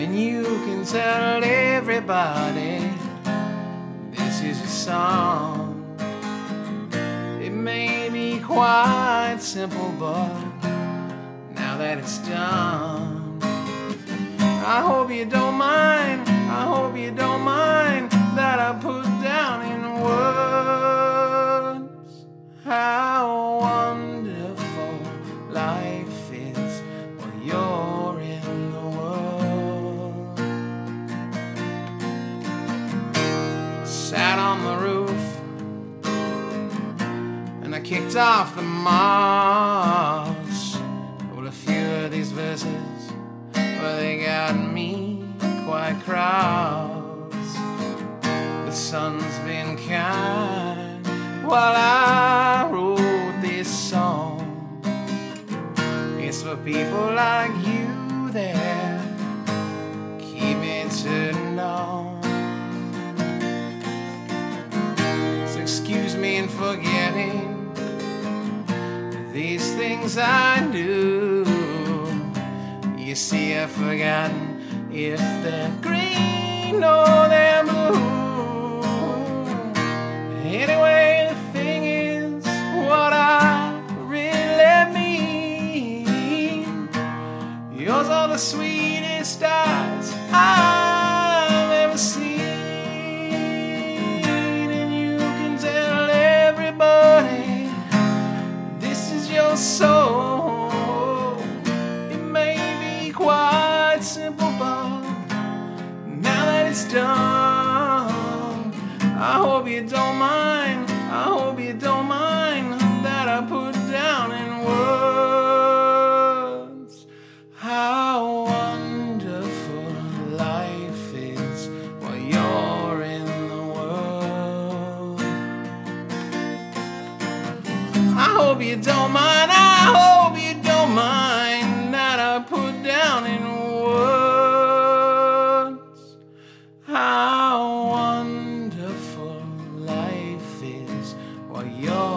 And you can tell everybody this is a song. It may be quite simple, but now that it's done, I hope you don't mind. I hope you don't mind that I put kicked off the moss. Well, a few of these verses, well, they got me quite cross. The sun's been kind while I wrote this song. It's for people like you that keep it turned on. So excuse me in forgetting things I do. You see, I've forgotten if they're green or they're blue. Anyway, the thing is, what I really mean. Yours are the sweetest your soul. It may be quite simple, but now that it's done, I hope you don't mind. I hope you don't mind. I hope you don't mind that I put down in words how wonderful life is while you're.